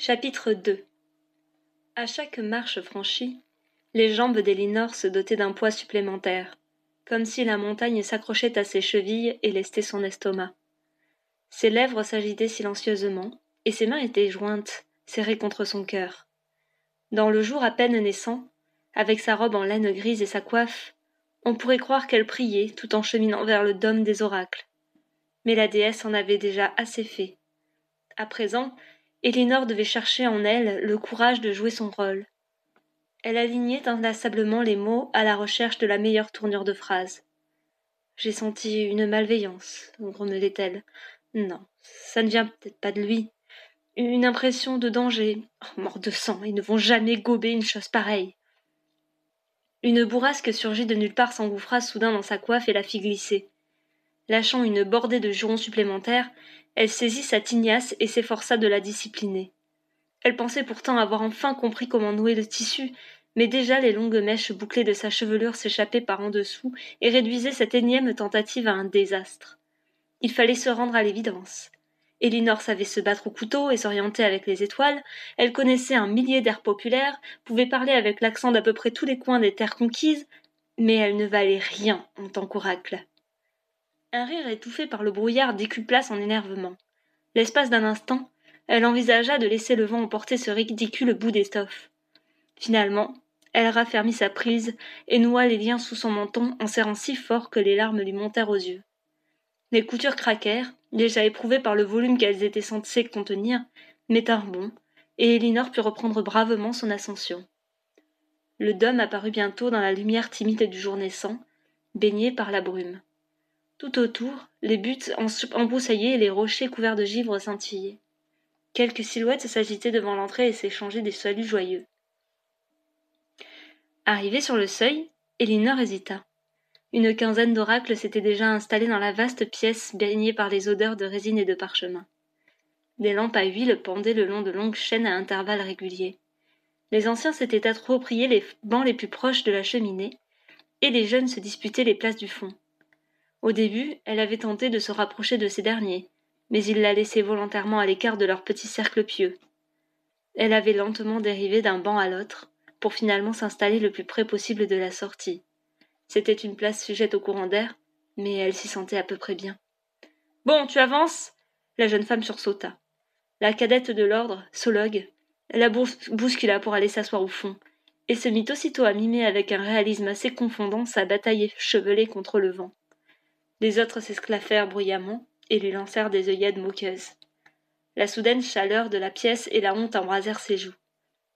Chapitre 2 À chaque marche franchie, les jambes d'Elinor se dotaient d'un poids supplémentaire, comme si la montagne s'accrochait à ses chevilles et lestait son estomac. Ses lèvres s'agitaient silencieusement, et ses mains étaient jointes, serrées contre son cœur. Dans le jour à peine naissant, avec sa robe en laine grise et sa coiffe, on pourrait croire qu'elle priait tout en cheminant vers le dôme des oracles. Mais la déesse en avait déjà assez fait. À présent, Elinor devait chercher en elle le courage de jouer son rôle. Elle alignait inlassablement les mots à la recherche de la meilleure tournure de phrase. J'ai senti une malveillance, grommelait-elle. Non, ça ne vient peut-être pas de lui. Une impression de danger. Oh, mort de sang, ils ne vont jamais gober une chose pareille. Une bourrasque surgit de nulle part s'engouffra soudain dans sa coiffe et la fit glisser. Lâchant une bordée de jurons supplémentaires, elle saisit sa tignasse et s'efforça de la discipliner. Elle pensait pourtant avoir enfin compris comment nouer le tissu, mais déjà les longues mèches bouclées de sa chevelure s'échappaient par en dessous et réduisaient cette énième tentative à un désastre. Il fallait se rendre à l'évidence. Elinor savait se battre au couteau et s'orienter avec les étoiles, elle connaissait un millier d'airs populaires, pouvait parler avec l'accent d'à peu près tous les coins des terres conquises, mais elle ne valait rien en tant qu'oracle. Un rire étouffé par le brouillard décupla son énervement. L'espace d'un instant, elle envisagea de laisser le vent emporter ce ridicule bout d'étoffe. Finalement, elle raffermit sa prise et noua les liens sous son menton en serrant si fort que les larmes lui montèrent aux yeux. Les coutures craquèrent, déjà éprouvées par le volume qu'elles étaient censées contenir, mais tinrent bon, et Elinor put reprendre bravement son ascension. Le dôme apparut bientôt dans la lumière timide du jour naissant, baigné par la brume. Tout autour, les buttes embroussaillées et les rochers couverts de givre scintillaient. Quelques silhouettes s'agitaient devant l'entrée et s'échangeaient des saluts joyeux. Arrivée sur le seuil, Elinor hésita. Une quinzaine d'oracles s'étaient déjà installés dans la vaste pièce baignée par les odeurs de résine et de parchemin. Des lampes à huile pendaient le long de longues chaînes à intervalles réguliers. Les anciens s'étaient appropriés les bancs les plus proches de la cheminée, et les jeunes se disputaient les places du fond. Au début, elle avait tenté de se rapprocher de ces derniers, mais ils la laissaient volontairement à l'écart de leur petit cercle pieux. Elle avait lentement dérivé d'un banc à l'autre, pour finalement s'installer le plus près possible de la sortie. C'était une place sujette au courant d'air, mais elle s'y sentait à peu près bien. Bon, tu avances La jeune femme sursauta. La cadette de l'ordre, Sologue, la bouscula pour aller s'asseoir au fond, et se mit aussitôt à mimer avec un réalisme assez confondant sa bataille chevelée contre le vent. Les autres s'esclaffèrent bruyamment et lui lancèrent des œillades moqueuses. La soudaine chaleur de la pièce et la honte embrasèrent ses joues.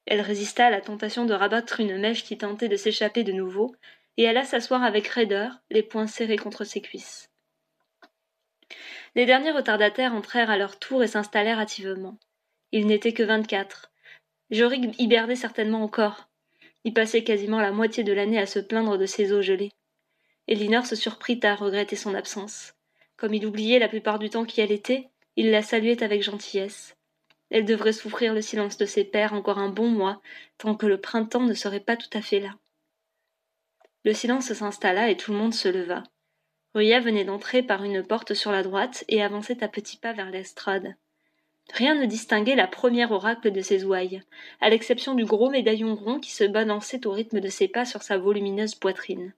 Elle résista à la tentation de rabattre une mèche qui tentait de s'échapper de nouveau, et alla s'asseoir avec raideur, les poings serrés contre ses cuisses. Les derniers retardataires entrèrent à leur tour et s'installèrent hâtivement. Ils n'étaient que vingt-quatre. Jorig hibernait certainement encore. Il passait quasiment la moitié de l'année à se plaindre de ses eaux gelées. Elinor se surprit à regretter son absence. Comme il oubliait la plupart du temps qui elle était, il la saluait avec gentillesse. Elle devrait souffrir le silence de ses pères encore un bon mois, tant que le printemps ne serait pas tout à fait là. Le silence s'installa et tout le monde se leva. Ruya venait d'entrer par une porte sur la droite et avançait à petits pas vers l'estrade. Rien ne distinguait la première oracle de ses ouailles, à l'exception du gros médaillon rond qui se balançait au rythme de ses pas sur sa volumineuse poitrine.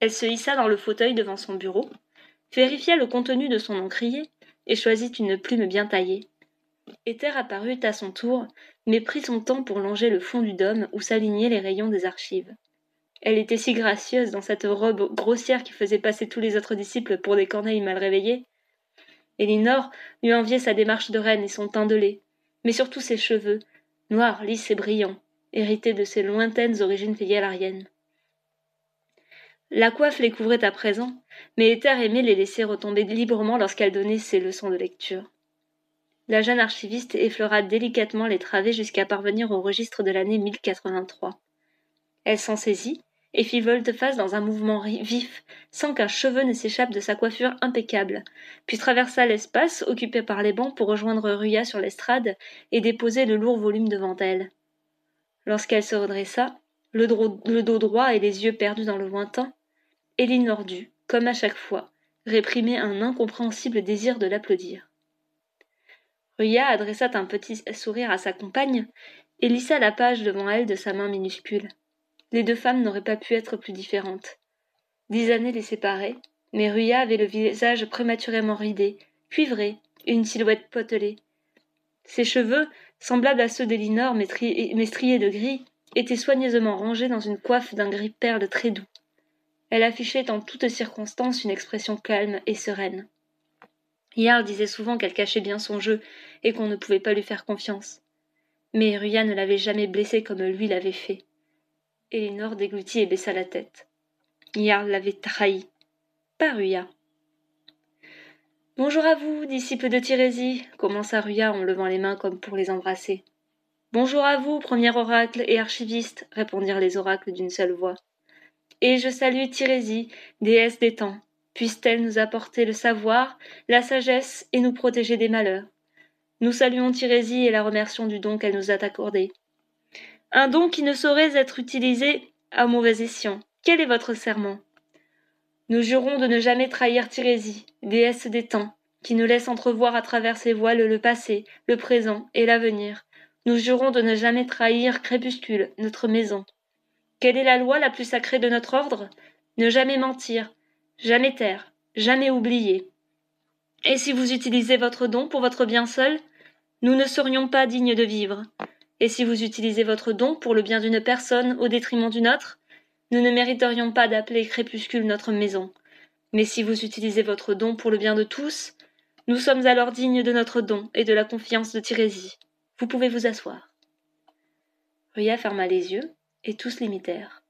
Elle se hissa dans le fauteuil devant son bureau, vérifia le contenu de son encrier et choisit une plume bien taillée. Éther apparut à son tour, mais prit son temps pour longer le fond du dôme où s'alignaient les rayons des archives. Elle était si gracieuse dans cette robe grossière qui faisait passer tous les autres disciples pour des corneilles mal réveillées. Elinor lui enviait sa démarche de reine et son teint de lait, mais surtout ses cheveux, noirs, lisses et brillants, hérités de ses lointaines origines fégaliennes. La coiffe les couvrait à présent, mais Éther aimait les laisser retomber librement lorsqu'elle donnait ses leçons de lecture. La jeune archiviste effleura délicatement les travées jusqu'à parvenir au registre de l'année 1083. Elle s'en saisit et fit volte-face dans un mouvement vif, sans qu'un cheveu ne s'échappe de sa coiffure impeccable, puis traversa l'espace occupé par les bancs pour rejoindre Ruya sur l'estrade et déposer le lourd volume devant elle. Lorsqu'elle se redressa, le dos droit et les yeux perdus dans le lointain, Elinor dut, comme à chaque fois, réprimer un incompréhensible désir de l'applaudir. Ruya adressa un petit sourire à sa compagne et lissa la page devant elle de sa main minuscule. Les deux femmes n'auraient pas pu être plus différentes. Dix années les séparaient, mais Ruya avait le visage prématurément ridé, cuivré, une silhouette potelée. Ses cheveux, semblables à ceux d'Elinor mais striés de gris, étaient soigneusement rangés dans une coiffe d'un gris perle très doux. Elle affichait en toutes circonstances une expression calme et sereine. Yard disait souvent qu'elle cachait bien son jeu et qu'on ne pouvait pas lui faire confiance. Mais Ruya ne l'avait jamais blessée comme lui l'avait fait. Elinor déglutit et baissa la tête. Yard l'avait trahi. Pas Ruya. Bonjour à vous, disciples de Tirésie, commença Ruya en levant les mains comme pour les embrasser. Bonjour à vous, premier oracle et archiviste, répondirent les oracles d'une seule voix. Et je salue Tirésie, déesse des temps. Puisse-t-elle nous apporter le savoir, la sagesse et nous protéger des malheurs. Nous saluons Tirésie et la remercions du don qu'elle nous a accordé. Un don qui ne saurait être utilisé à mauvais escient. Quel est votre serment? Nous jurons de ne jamais trahir Tirésie, déesse des temps, qui nous laisse entrevoir à travers ses voiles le passé, le présent et l'avenir. Nous jurons de ne jamais trahir Crépuscule, notre maison. Quelle est la loi la plus sacrée de notre ordre? Ne jamais mentir, jamais taire, jamais oublier. Et si vous utilisez votre don pour votre bien seul, nous ne serions pas dignes de vivre. Et si vous utilisez votre don pour le bien d'une personne au détriment d'une autre, nous ne mériterions pas d'appeler crépuscule notre maison. Mais si vous utilisez votre don pour le bien de tous, nous sommes alors dignes de notre don et de la confiance de Tirésie. Vous pouvez vous asseoir. Ria ferma les yeux, et tous l'imitèrent.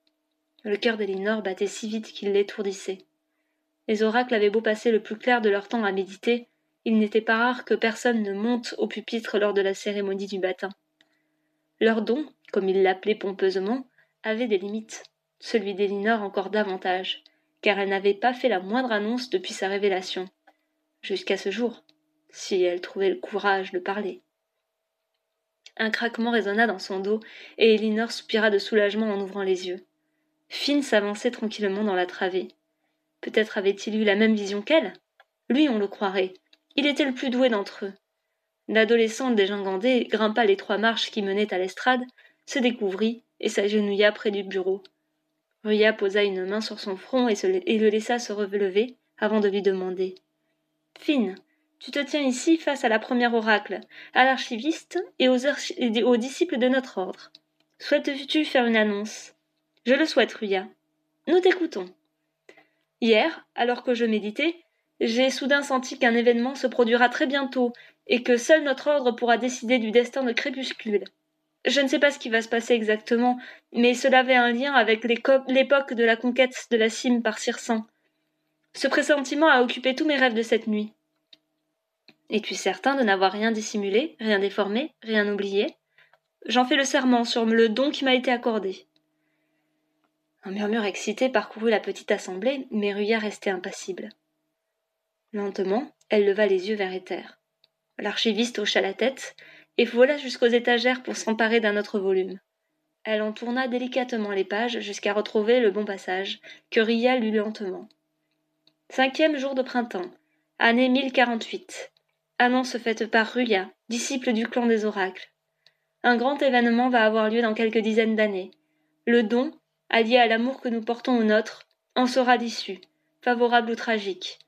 Le cœur d'Elinor battait si vite qu'il l'étourdissait. Les oracles avaient beau passer le plus clair de leur temps à méditer, il n'était pas rare que personne ne monte au pupitre lors de la cérémonie du baptême. Leur don, comme ils l'appelaient pompeusement, avait des limites, celui d'Elinor encore davantage, car elle n'avait pas fait la moindre annonce depuis sa révélation, jusqu'à ce jour, si elle trouvait le courage de parler. Un craquement résonna dans son dos, et Elinor soupira de soulagement en ouvrant les yeux. Finn s'avançait tranquillement dans la travée. Peut-être avait-il eu la même vision qu'elle? Lui, on le croirait. Il était le plus doué d'entre eux. L'adolescente dégingandée grimpa les trois marches qui menaient à l'estrade, se découvrit et s'agenouilla près du bureau. Ruya posa une main sur son front et, et le laissa se relever avant de lui demander Finn, tu te tiens ici face à la première oracle, à l'archiviste et aux, disciples de notre ordre. Souhaites-tu faire une annonce? Je le souhaite, Ruya. Nous t'écoutons. Hier, alors que je méditais, j'ai soudain senti qu'un événement se produira très bientôt et que seul notre ordre pourra décider du destin de Crépuscule. Je ne sais pas ce qui va se passer exactement, mais cela avait un lien avec l'époque de la conquête de la cime par Circin. Ce pressentiment a occupé tous mes rêves de cette nuit. Es-tu certain de n'avoir rien dissimulé, rien déformé, rien oublié J'en fais le serment sur le don qui m'a été accordé. Un murmure excité parcourut la petite assemblée, mais Ruya restait impassible. Lentement, elle leva les yeux vers Éther. L'archiviste hocha la tête et vola jusqu'aux étagères pour s'emparer d'un autre volume. Elle en tourna délicatement les pages jusqu'à retrouver le bon passage, que Ria lut lentement. Cinquième jour de printemps, année 1048. Annonce faite par Ruya, disciple du clan des oracles. Un grand événement va avoir lieu dans quelques dizaines d'années. Le don, allié à l'amour que nous portons au nôtre, en sera l'issue, favorable ou tragique.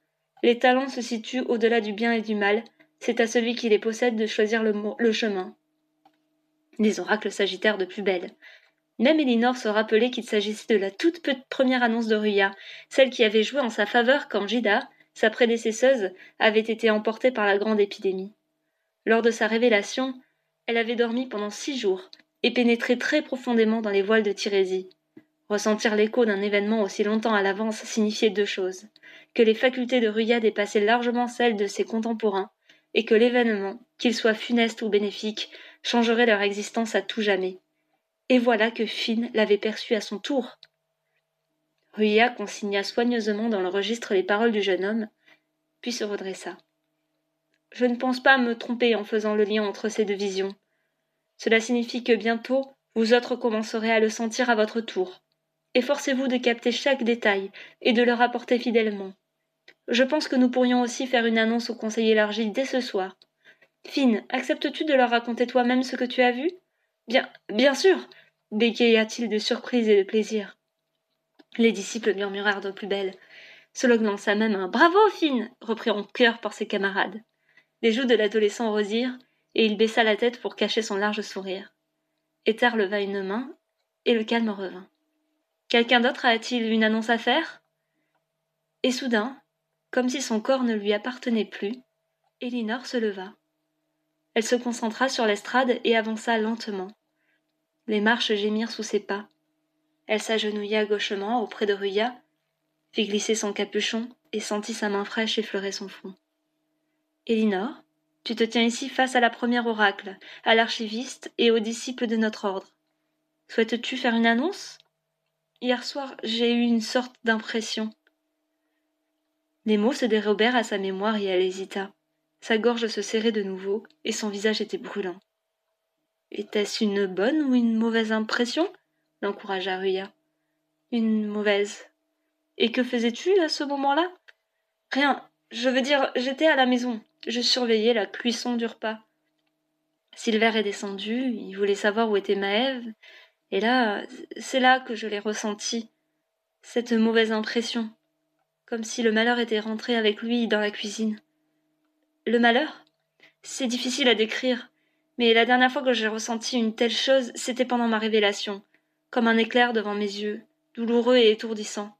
Les talents se situent au-delà du bien et du mal, c'est à celui qui les possède de choisir le, chemin. Les oracles s'agitèrent de plus belle. Même Elinor se rappelait qu'il s'agissait de la toute première annonce de Ruya, celle qui avait joué en sa faveur quand Jida, sa prédécesseuse avait été emportée par la grande épidémie. Lors de sa révélation, elle avait dormi pendant six jours et pénétré très profondément dans les voiles de Tirésie. Ressentir l'écho d'un événement aussi longtemps à l'avance signifiait deux choses que les facultés de Ruya dépassaient largement celles de ses contemporains, et que l'événement, qu'il soit funeste ou bénéfique, changerait leur existence à tout jamais. Et voilà que Finn l'avait perçu à son tour. Ruya consigna soigneusement dans le registre les paroles du jeune homme, puis se redressa. Je ne pense pas me tromper en faisant le lien entre ces deux visions. Cela signifie que bientôt vous autres commencerez à le sentir à votre tour. Efforcez-vous de capter chaque détail et de le rapporter fidèlement. Je pense que nous pourrions aussi faire une annonce au conseil élargi dès ce soir. Fine, acceptes-tu de leur raconter toi-même ce que tu as vu? Bien, bien sûr bégaya-t-il de surprise et de plaisir. Les disciples murmurèrent de plus belle. Solog lança même un Bravo, Fine reprit en chœur par ses camarades. Les joues de l'adolescent rosirent, et il baissa la tête pour cacher son large sourire. Ether leva une main, et le calme revint. Quelqu'un d'autre a-t-il une annonce à faire? Et soudain, comme si son corps ne lui appartenait plus, Elinor se leva. Elle se concentra sur l'estrade et avança lentement. Les marches gémirent sous ses pas. Elle s'agenouilla gauchement auprès de Ruya, fit glisser son capuchon et sentit sa main fraîche effleurer son front. Elinor, tu te tiens ici face à la première oracle, à l'archiviste et aux disciples de notre ordre. Souhaites-tu faire une annonce? Hier soir, j'ai eu une sorte d'impression. Les mots se dérobèrent à sa mémoire et elle hésita. Sa gorge se serrait de nouveau, et son visage était brûlant. Était-ce une bonne ou une mauvaise impression? L'encouragea Ruya. Une mauvaise. Et que faisais-tu à ce moment-là? Rien. Je veux dire, j'étais à la maison. Je surveillais la cuisson du repas. Silver est descendu, il voulait savoir où était Maëve, et là, c'est là que je l'ai ressenti, cette mauvaise impression, comme si le malheur était rentré avec lui dans la cuisine. Le malheur? C'est difficile à décrire, mais la dernière fois que j'ai ressenti une telle chose, c'était pendant ma révélation, comme un éclair devant mes yeux, douloureux et étourdissant.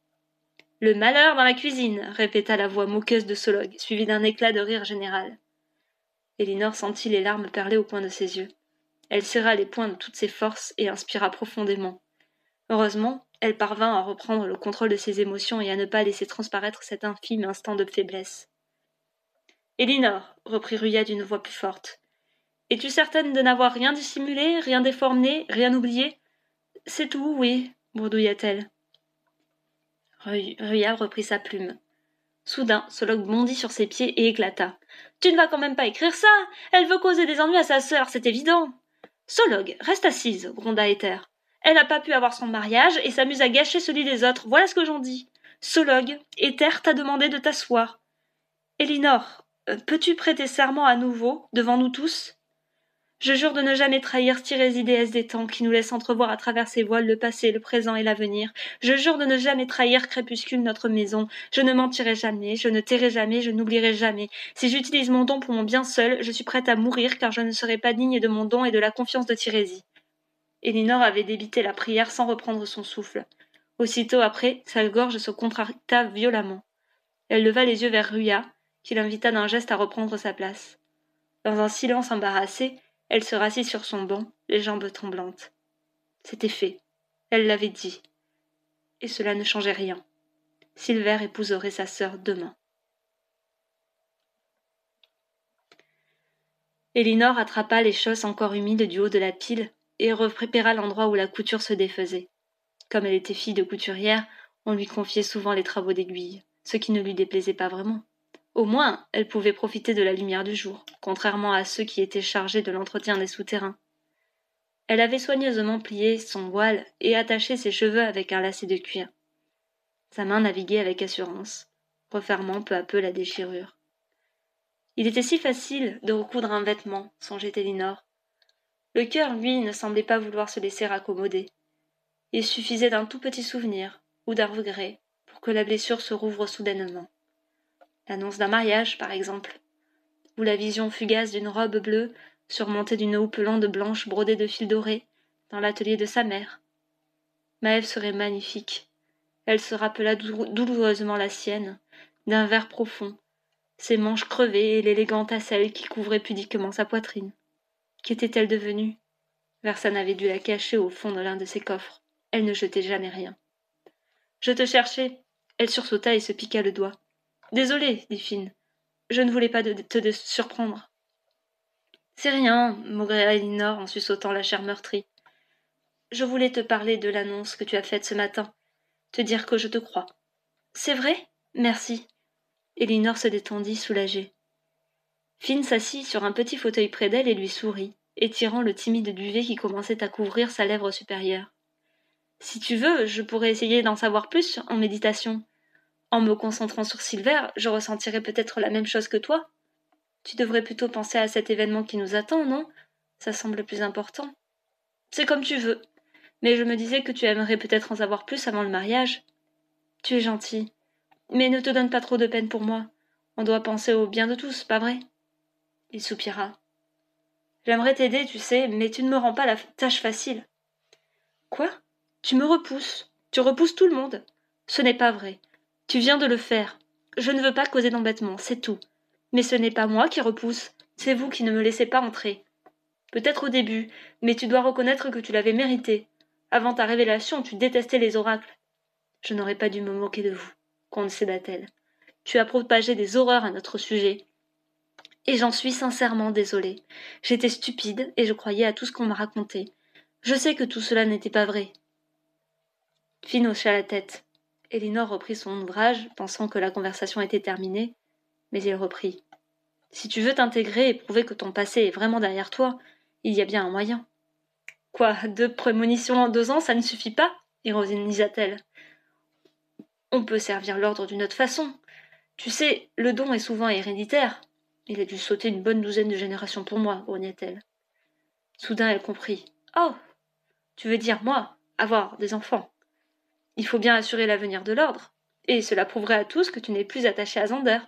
Le malheur dans la cuisine, répéta la voix moqueuse de Solog, suivie d'un éclat de rire général. Elinor sentit les larmes perler au coin de ses yeux. Elle serra les poings de toutes ses forces et inspira profondément. Heureusement, elle parvint à reprendre le contrôle de ses émotions et à ne pas laisser transparaître cet infime instant de faiblesse. Elinor, reprit Ruya d'une voix plus forte, es-tu certaine de n'avoir rien dissimulé, rien déformé, rien oublié? C'est tout, oui, bourdouilla-t-elle. Ruya reprit sa plume. Soudain, Solog bondit sur ses pieds et éclata. Tu ne vas quand même pas écrire ça Elle veut causer des ennuis à sa sœur, c'est évident. Solog, reste assise, gronda Ether. Elle n'a pas pu avoir son mariage et s'amuse à gâcher celui des autres, voilà ce que j'en dis. Solog, Ether t'a demandé de t'asseoir. Elinor, euh, peux-tu prêter serment à nouveau, devant nous tous? Je jure de ne jamais trahir Tirésie déesse des temps qui nous laisse entrevoir à travers ses voiles le passé, le présent et l'avenir. Je jure de ne jamais trahir Crépuscule, notre maison. Je ne mentirai jamais, je ne tairai jamais, je n'oublierai jamais. Si j'utilise mon don pour mon bien seul, je suis prête à mourir car je ne serai pas digne de mon don et de la confiance de Tirésie. Elinor avait débité la prière sans reprendre son souffle. Aussitôt après, sa gorge se contracta violemment. Elle leva les yeux vers Ruya, qui l'invita d'un geste à reprendre sa place. Dans un silence embarrassé, elle se rassit sur son banc, les jambes tremblantes. C'était fait. Elle l'avait dit. Et cela ne changeait rien. Silver épouserait sa sœur demain. Elinor attrapa les chausses encore humides du haut de la pile et reprépara l'endroit où la couture se défaisait. Comme elle était fille de couturière, on lui confiait souvent les travaux d'aiguille, ce qui ne lui déplaisait pas vraiment. Au moins, elle pouvait profiter de la lumière du jour, contrairement à ceux qui étaient chargés de l'entretien des souterrains. Elle avait soigneusement plié son voile et attaché ses cheveux avec un lacet de cuir. Sa main naviguait avec assurance, refermant peu à peu la déchirure. Il était si facile de recoudre un vêtement, songeait Elinor. Le cœur, lui, ne semblait pas vouloir se laisser raccommoder. Il suffisait d'un tout petit souvenir, ou d'un regret, pour que la blessure se rouvre soudainement l'annonce d'un mariage, par exemple, ou la vision fugace d'une robe bleue surmontée d'une houppelande blanche brodée de fils dorés dans l'atelier de sa mère. Maëve serait magnifique. Elle se rappela douloureusement la sienne, d'un vert profond, ses manches crevées et l'élégante tasselle qui couvrait pudiquement sa poitrine. Qu'était-elle devenue? Versan avait dû la cacher au fond de l'un de ses coffres. Elle ne jetait jamais rien. Je te cherchais. Elle sursauta et se piqua le doigt. Désolée, dit Finn. Je ne voulais pas te surprendre. C'est rien, maugréa Elinor en suçotant la chair meurtrie. Je voulais te parler de l'annonce que tu as faite ce matin, te dire que je te crois. C'est vrai? Merci. Elinor se détendit, soulagée. Finn s'assit sur un petit fauteuil près d'elle et lui sourit, étirant le timide duvet qui commençait à couvrir sa lèvre supérieure. Si tu veux, je pourrais essayer d'en savoir plus en méditation. En me concentrant sur Silver, je ressentirai peut-être la même chose que toi. Tu devrais plutôt penser à cet événement qui nous attend, non? Ça semble plus important. C'est comme tu veux. Mais je me disais que tu aimerais peut-être en savoir plus avant le mariage. Tu es gentil. Mais ne te donne pas trop de peine pour moi. On doit penser au bien de tous, pas vrai? Il soupira. J'aimerais t'aider, tu sais, mais tu ne me rends pas la tâche facile. Quoi? Tu me repousses. Tu repousses tout le monde. Ce n'est pas vrai. Tu viens de le faire. Je ne veux pas causer d'embêtement, c'est tout. Mais ce n'est pas moi qui repousse, c'est vous qui ne me laissez pas entrer. Peut-être au début, mais tu dois reconnaître que tu l'avais mérité. Avant ta révélation, tu détestais les oracles. Je n'aurais pas dû me moquer de vous, concéda-t-elle. Tu as propagé des horreurs à notre sujet. Et j'en suis sincèrement désolée. J'étais stupide et je croyais à tout ce qu'on m'a raconté. Je sais que tout cela n'était pas vrai. Finn hocha la tête. Elinor reprit son ouvrage, pensant que la conversation était terminée, mais il reprit. Si tu veux t'intégrer et prouver que ton passé est vraiment derrière toi, il y a bien un moyen. Quoi, deux prémonitions en deux ans, ça ne suffit pas ironisa-t-elle. On peut servir l'ordre d'une autre façon. Tu sais, le don est souvent héréditaire. Il a dû sauter une bonne douzaine de générations pour moi, grogna-t-elle. Soudain elle comprit. Oh. Tu veux dire moi, avoir des enfants? Il faut bien assurer l'avenir de l'ordre. Et cela prouverait à tous que tu n'es plus attaché à Zander.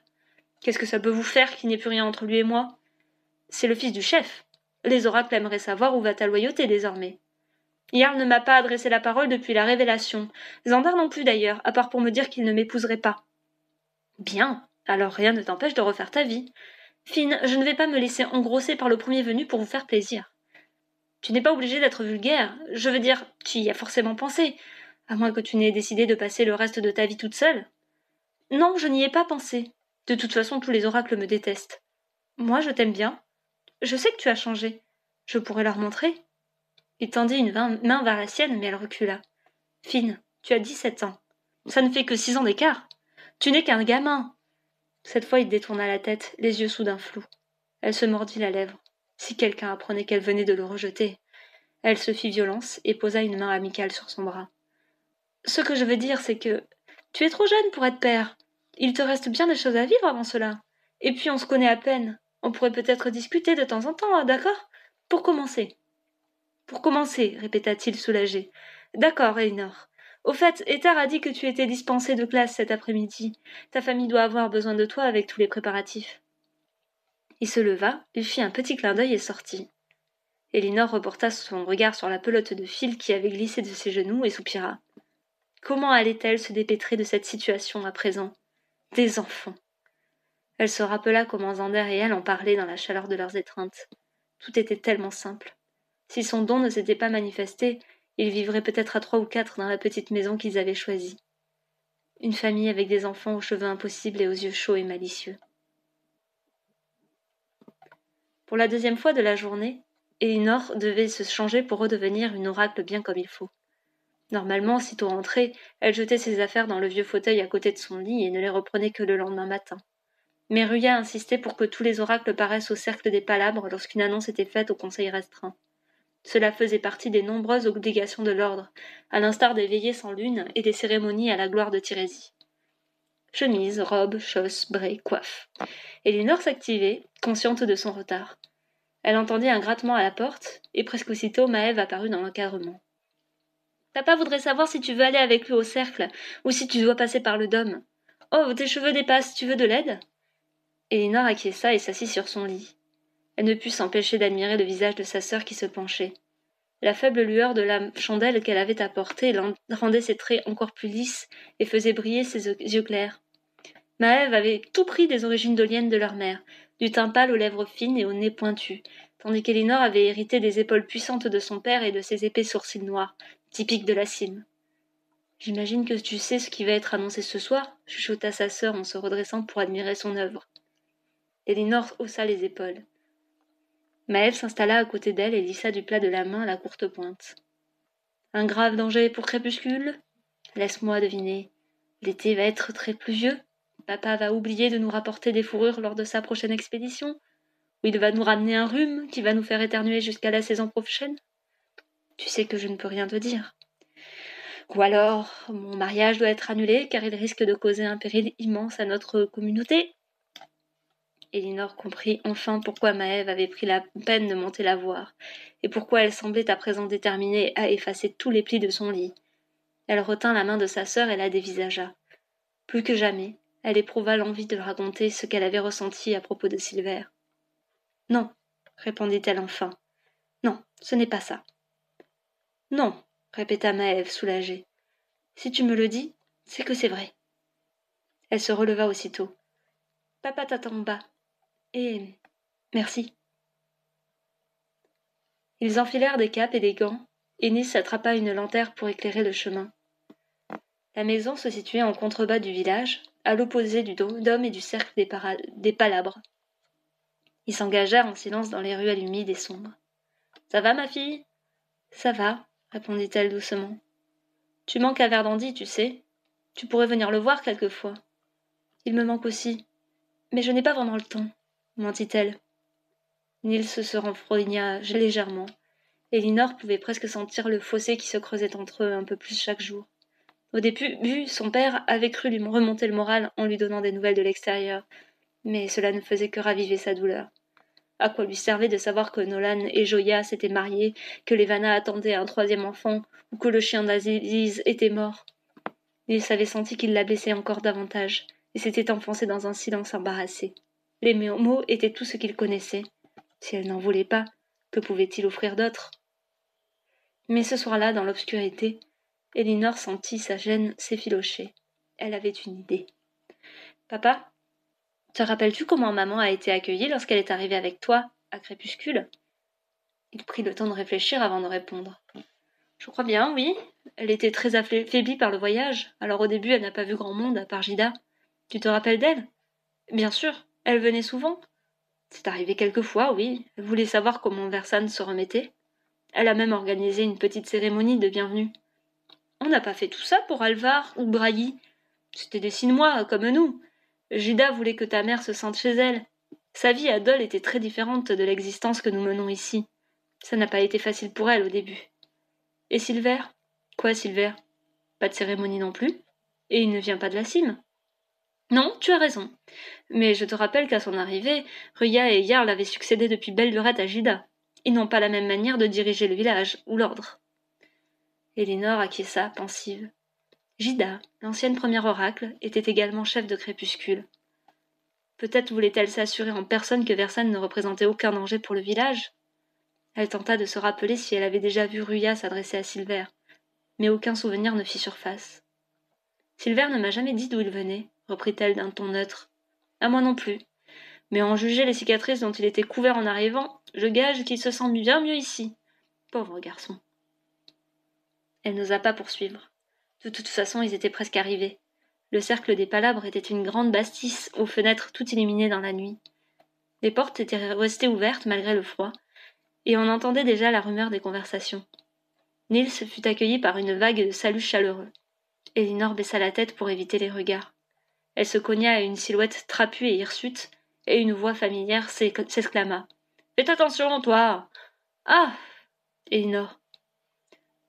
Qu'est-ce que ça peut vous faire qu'il n'y ait plus rien entre lui et moi? C'est le fils du chef. Les oracles aimeraient savoir où va ta loyauté désormais. Jarl ne m'a pas adressé la parole depuis la révélation. Zander non plus d'ailleurs, à part pour me dire qu'il ne m'épouserait pas. Bien, alors rien ne t'empêche de refaire ta vie. Fine, je ne vais pas me laisser engrosser par le premier venu pour vous faire plaisir. Tu n'es pas obligé d'être vulgaire. Je veux dire, tu y as forcément pensé. À moins que tu n'aies décidé de passer le reste de ta vie toute seule. Non, je n'y ai pas pensé. De toute façon, tous les oracles me détestent. Moi, je t'aime bien. Je sais que tu as changé. Je pourrais leur montrer. Il tendit une main vers la sienne, mais elle recula. Fine, tu as dix-sept ans. Ça ne fait que six ans d'écart. Tu n'es qu'un gamin. Cette fois, il détourna la tête, les yeux soudain flous. Elle se mordit la lèvre. Si quelqu'un apprenait qu'elle venait de le rejeter. Elle se fit violence et posa une main amicale sur son bras. Ce que je veux dire, c'est que tu es trop jeune pour être père. Il te reste bien des choses à vivre avant cela. Et puis on se connaît à peine. On pourrait peut-être discuter de temps en temps, hein, d'accord? Pour commencer. Pour commencer, répéta-t-il soulagé. D'accord, Elinor. Au fait, Ether a dit que tu étais dispensé de classe cet après-midi. Ta famille doit avoir besoin de toi avec tous les préparatifs. Il se leva, lui fit un petit clin d'œil et sortit. Elinor reporta son regard sur la pelote de fil qui avait glissé de ses genoux et soupira. Comment allait-elle se dépêtrer de cette situation à présent? Des enfants. Elle se rappela comment Zander et elle en parlaient dans la chaleur de leurs étreintes. Tout était tellement simple. Si son don ne s'était pas manifesté, ils vivraient peut-être à trois ou quatre dans la petite maison qu'ils avaient choisie. Une famille avec des enfants aux cheveux impossibles et aux yeux chauds et malicieux. Pour la deuxième fois de la journée, Elinor devait se changer pour redevenir une oracle bien comme il faut. Normalement, sitôt rentrée, elle jetait ses affaires dans le vieux fauteuil à côté de son lit et ne les reprenait que le lendemain matin. Mais Ruya insistait pour que tous les oracles paraissent au cercle des palabres lorsqu'une annonce était faite au conseil restreint. Cela faisait partie des nombreuses obligations de l'ordre, à l'instar des veillées sans lune et des cérémonies à la gloire de Tirésie. Chemise, robe, chausse, bray, coiffe. Elinor s'activait, consciente de son retard. Elle entendit un grattement à la porte, et presque aussitôt Maëve apparut dans l'encadrement. Papa voudrait savoir si tu veux aller avec lui au cercle, ou si tu dois passer par le dôme. Oh, tes cheveux dépassent, tu veux de l'aide? Elinor acquiesça et s'assit sur son lit. Elle ne put s'empêcher d'admirer le visage de sa sœur qui se penchait. La faible lueur de la chandelle qu'elle avait apportée rendait ses traits encore plus lisses et faisait briller ses yeux clairs. Maëve avait tout pris des origines doliennes de leur mère, du teint pâle aux lèvres fines et au nez pointu, tandis qu'Elinor avait hérité des épaules puissantes de son père et de ses épais sourcils noirs, typique de la cime. J'imagine que tu sais ce qui va être annoncé ce soir, chuchota sa sœur en se redressant pour admirer son œuvre. Elinor haussa les épaules. Maëlle s'installa à côté d'elle et lissa du plat de la main la courte pointe. Un grave danger pour Crépuscule? Laisse-moi deviner. L'été va être très pluvieux? Papa va oublier de nous rapporter des fourrures lors de sa prochaine expédition? Ou il va nous ramener un rhume qui va nous faire éternuer jusqu'à la saison prochaine? Tu sais que je ne peux rien te dire. Ou alors, mon mariage doit être annulé car il risque de causer un péril immense à notre communauté. Elinor comprit enfin pourquoi Maëve avait pris la peine de monter la voir, et pourquoi elle semblait à présent déterminée à effacer tous les plis de son lit. Elle retint la main de sa sœur et la dévisagea. Plus que jamais, elle éprouva l'envie de raconter ce qu'elle avait ressenti à propos de Silver. Non, répondit-elle enfin. Non, ce n'est pas ça. Non, répéta Maëve soulagée. Si tu me le dis, c'est que c'est vrai. Elle se releva aussitôt. Papa t'attend bas. Et. Merci. Ils enfilèrent des capes et des gants, et Nice attrapa une lanterne pour éclairer le chemin. La maison se situait en contrebas du village, à l'opposé du dôme et du cercle des, des palabres. Ils s'engagèrent en silence dans les ruelles humides et sombres. Ça va, ma fille? Ça va, répondit-elle doucement. Tu manques à Verdandi, tu sais. Tu pourrais venir le voir quelquefois. Il me manque aussi. Mais je n'ai pas vraiment le temps, mentit-elle. Nils se renfrogna légèrement. et pouvait presque sentir le fossé qui se creusait entre eux un peu plus chaque jour. Au début, son père avait cru lui remonter le moral en lui donnant des nouvelles de l'extérieur, mais cela ne faisait que raviver sa douleur. À quoi lui servait de savoir que Nolan et Joya s'étaient mariés, que les Vanna attendaient un troisième enfant, ou que le chien d'Aziz était mort Il s'avait senti qu'il la blessait encore davantage, et s'était enfoncé dans un silence embarrassé. Les mots étaient tout ce qu'il connaissait. Si elle n'en voulait pas, que pouvait-il offrir d'autre? Mais ce soir-là, dans l'obscurité, Elinor sentit sa gêne s'effilocher. Elle avait une idée. Papa, te rappelles-tu comment maman a été accueillie lorsqu'elle est arrivée avec toi, à crépuscule? Il prit le temps de réfléchir avant de répondre. Je crois bien, oui. Elle était très affaiblie par le voyage, alors au début elle n'a pas vu grand monde à part Gida. Tu te rappelles d'elle? Bien sûr. Elle venait souvent C'est arrivé quelquefois, oui. Elle voulait savoir comment Versane se remettait. Elle a même organisé une petite cérémonie de bienvenue. On n'a pas fait tout ça pour Alvar ou Brailly. C'était des Sinois, comme nous. Judas voulait que ta mère se sente chez elle. Sa vie à Dole était très différente de l'existence que nous menons ici. Ça n'a pas été facile pour elle au début. Et Silver? Quoi, Silver? Pas de cérémonie non plus? Et il ne vient pas de la cime? Non, tu as raison. Mais je te rappelle qu'à son arrivée, Ruya et Yarl avaient succédé depuis belle à Gida. Ils n'ont pas la même manière de diriger le village ou l'ordre. Elinor acquiesça, pensive. Gida, l'ancienne première oracle, était également chef de crépuscule. Peut-être voulait-elle s'assurer en personne que Versane ne représentait aucun danger pour le village? Elle tenta de se rappeler si elle avait déjà vu Ruya s'adresser à Silver, mais aucun souvenir ne fit surface. Silver ne m'a jamais dit d'où il venait, reprit-elle d'un ton neutre. À moi non plus. Mais en juger les cicatrices dont il était couvert en arrivant, je gage qu'il se sent bien mieux ici. Pauvre garçon. Elle n'osa pas poursuivre. De toute façon, ils étaient presque arrivés. Le cercle des palabres était une grande bastisse aux fenêtres toutes illuminées dans la nuit. Les portes étaient restées ouvertes malgré le froid, et on entendait déjà la rumeur des conversations. Nils fut accueilli par une vague de saluts chaleureux. Elinor baissa la tête pour éviter les regards. Elle se cogna à une silhouette trapue et hirsute, et une voix familière s'exclama. Fais attention, toi. Ah. Elinor.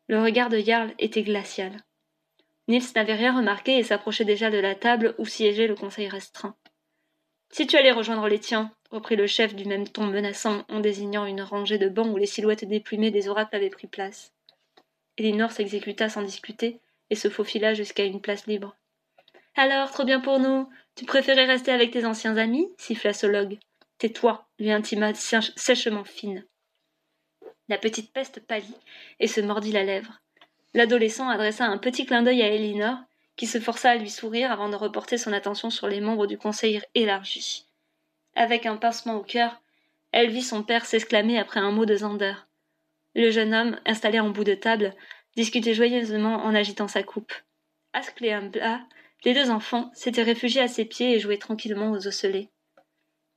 Le regard de Jarl était glacial. Nils n'avait rien remarqué et s'approchait déjà de la table où siégeait le conseil restreint. Si tu allais rejoindre les tiens, reprit le chef du même ton menaçant en désignant une rangée de bancs où les silhouettes déplumées des oracles avaient pris place. Elinor s'exécuta sans discuter et se faufila jusqu'à une place libre. Alors, trop bien pour nous. Tu préférais rester avec tes anciens amis siffla Solog. Tais-toi, lui intima sèchement fine. La petite peste pâlit et se mordit la lèvre. L'adolescent adressa un petit clin d'œil à Elinor, qui se força à lui sourire avant de reporter son attention sur les membres du conseil élargi. Avec un pincement au cœur, elle vit son père s'exclamer après un mot de Zander. Le jeune homme, installé en bout de table, discutait joyeusement en agitant sa coupe. Ask et les deux enfants, s'étaient réfugiés à ses pieds et jouaient tranquillement aux osselets.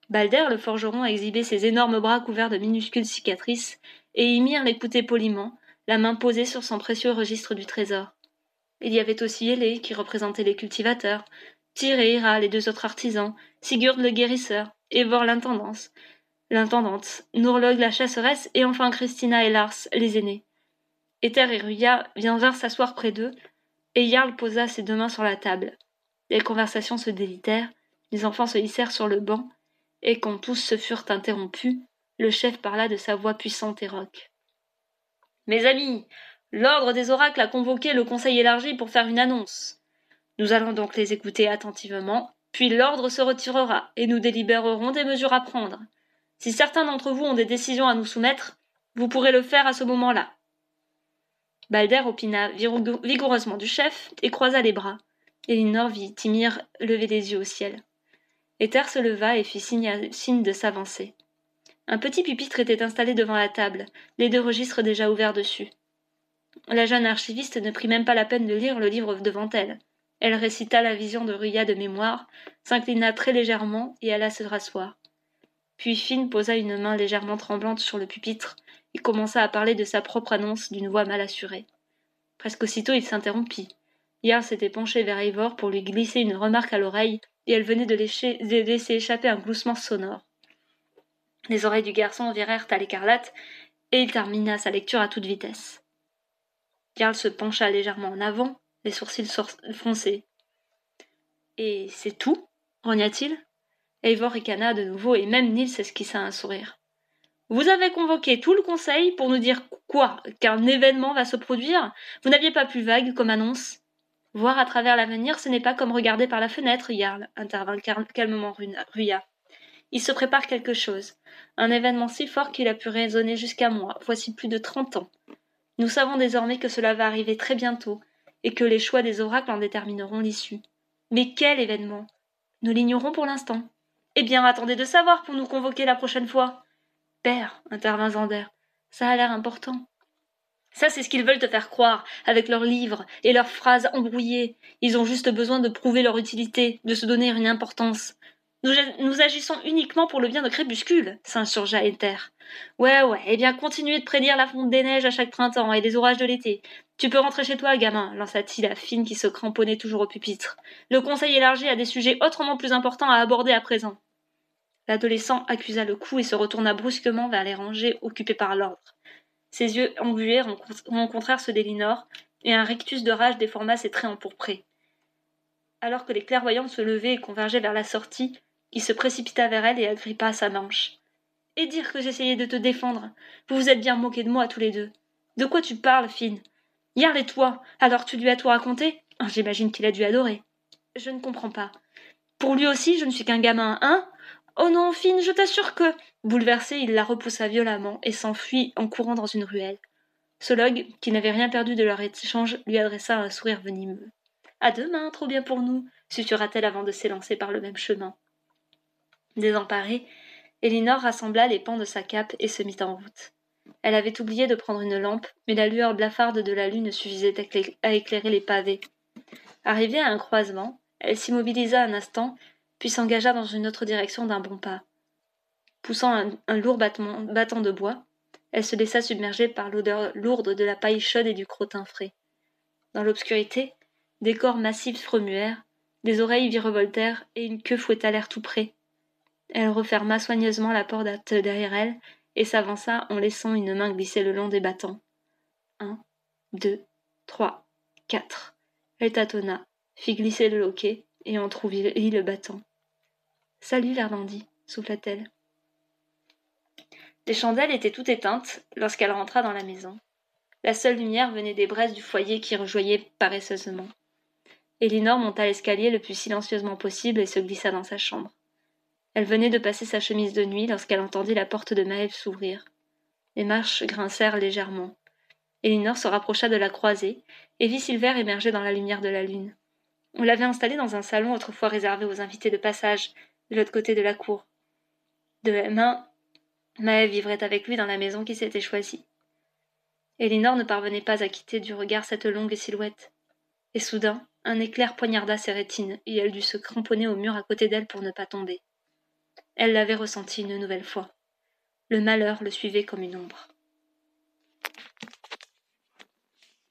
Balder, le forgeron, exhibait ses énormes bras couverts de minuscules cicatrices, et Ymir l'écoutait poliment, la main posée sur son précieux registre du trésor. Il y avait aussi Hélé, qui représentait les cultivateurs, Tyr et Ira, les deux autres artisans, Sigurd le guérisseur, Evor l'intendance, l'intendante, Nourlog la chasseresse, et enfin Christina et Lars, les aînés. Ether et Ruya vinrent s'asseoir près d'eux, et Jarl posa ses deux mains sur la table. Les conversations se délitèrent, les enfants se hissèrent sur le banc, Et quand tous se furent interrompus, le chef parla de sa voix puissante et rauque. Mes amis, l'ordre des oracles a convoqué le conseil élargi pour faire une annonce. Nous allons donc les écouter attentivement, puis l'ordre se retirera, et nous délibérerons des mesures à prendre. Si certains d'entre vous ont des décisions à nous soumettre, vous pourrez le faire à ce moment-là. Balder opina vigoureusement du chef et croisa les bras. Elinor vit Timir lever les yeux au ciel. Ether se leva et fit signe, signe de s'avancer. Un petit pupitre était installé devant la table, les deux registres déjà ouverts dessus. La jeune archiviste ne prit même pas la peine de lire le livre devant elle. Elle récita la vision de Ruya de mémoire, s'inclina très légèrement et alla se rasseoir. Puis Finn posa une main légèrement tremblante sur le pupitre et commença à parler de sa propre annonce d'une voix mal assurée. Presque aussitôt il s'interrompit. Yarl s'était penché vers Eivor pour lui glisser une remarque à l'oreille, et elle venait de, de laisser échapper un gloussement sonore. Les oreilles du garçon virèrent à l'écarlate, et il termina sa lecture à toute vitesse. Jarl se pencha légèrement en avant, les sourcils froncés. Et c'est tout? rogna-t-il. Eivor ricana de nouveau, et même Nils esquissa un sourire. Vous avez convoqué tout le conseil pour nous dire quoi? Qu'un événement va se produire? Vous n'aviez pas plus vague comme annonce? Voir à travers l'avenir, ce n'est pas comme regarder par la fenêtre, Jarl, intervint calmement Ruya. Il se prépare quelque chose. Un événement si fort qu'il a pu résonner jusqu'à moi, voici plus de trente ans. Nous savons désormais que cela va arriver très bientôt, et que les choix des oracles en détermineront l'issue. Mais quel événement Nous l'ignorons pour l'instant. Eh bien, attendez de savoir pour nous convoquer la prochaine fois. Père, intervint Zander, ça a l'air important. Ça, c'est ce qu'ils veulent te faire croire, avec leurs livres et leurs phrases embrouillées. Ils ont juste besoin de prouver leur utilité, de se donner une importance. Nous, agissons uniquement pour le bien de Crépuscule, s'insurgea Ether. Ouais, ouais, eh bien continuez de prédire la fonte des neiges à chaque printemps et des orages de l'été. Tu peux rentrer chez toi, gamin, lança-t-il à Finn qui se cramponnait toujours au pupitre. Le conseil élargi a des sujets autrement plus importants à aborder à présent. L'adolescent accusa le coup et se retourna brusquement vers les rangées occupées par l'ordre. Ses yeux embués rencontrèrent ceux d'Elinor, et un rictus de rage déforma ses traits empourprés. Alors que les clairvoyants se levaient et convergeaient vers la sortie, il se précipita vers elle et agrippa sa manche. Et dire que j'essayais de te défendre. Vous vous êtes bien moqués de moi tous les deux. De quoi tu parles, Fine Yarl et toi, alors tu lui as tout raconté? Ah, J'imagine qu'il a dû adorer. Je ne comprends pas. Pour lui aussi, je ne suis qu'un gamin, hein? Oh non, Fine, je t'assure que. Bouleversé, il la repoussa violemment et s'enfuit en courant dans une ruelle. Solog, qui n'avait rien perdu de leur échange, lui adressa un sourire venimeux. À demain, trop bien pour nous, susurra-t-elle avant de s'élancer par le même chemin. Désemparée, Elinor rassembla les pans de sa cape et se mit en route. Elle avait oublié de prendre une lampe, mais la lueur blafarde de la lune suffisait à éclairer les pavés. Arrivée à un croisement, elle s'immobilisa un instant puis s'engagea dans une autre direction d'un bon pas. Poussant un, lourd battant de bois, elle se laissa submerger par l'odeur lourde de la paille chaude et du crottin frais. Dans l'obscurité, des corps massifs remuèrent, des oreilles virevoltèrent et une queue fouetta l'air tout près. Elle referma soigneusement la porte derrière elle et s'avança en laissant une main glisser le long des battants. Un, deux, trois, quatre. Elle tâtonna, fit glisser le loquet et entr'ouvrit le battant. Salut, Verlandi, souffla-t-elle. Les chandelles étaient toutes éteintes lorsqu'elle rentra dans la maison. La seule lumière venait des braises du foyer qui rejoignaient paresseusement. Elinor monta l'escalier le plus silencieusement possible et se glissa dans sa chambre. Elle venait de passer sa chemise de nuit lorsqu'elle entendit la porte de Maëve s'ouvrir. Les marches grincèrent légèrement. Elinor se rapprocha de la croisée et vit Silver émerger dans la lumière de la lune. On l'avait installé dans un salon autrefois réservé aux invités de passage, de l'autre côté de la cour. De la main, Maëve vivrait avec lui dans la maison qui s'était choisie. Elinor ne parvenait pas à quitter du regard cette longue silhouette. Et soudain, un éclair poignarda ses rétines, et elle dut se cramponner au mur à côté d'elle pour ne pas tomber. Elle l'avait ressenti une nouvelle fois. Le malheur le suivait comme une ombre.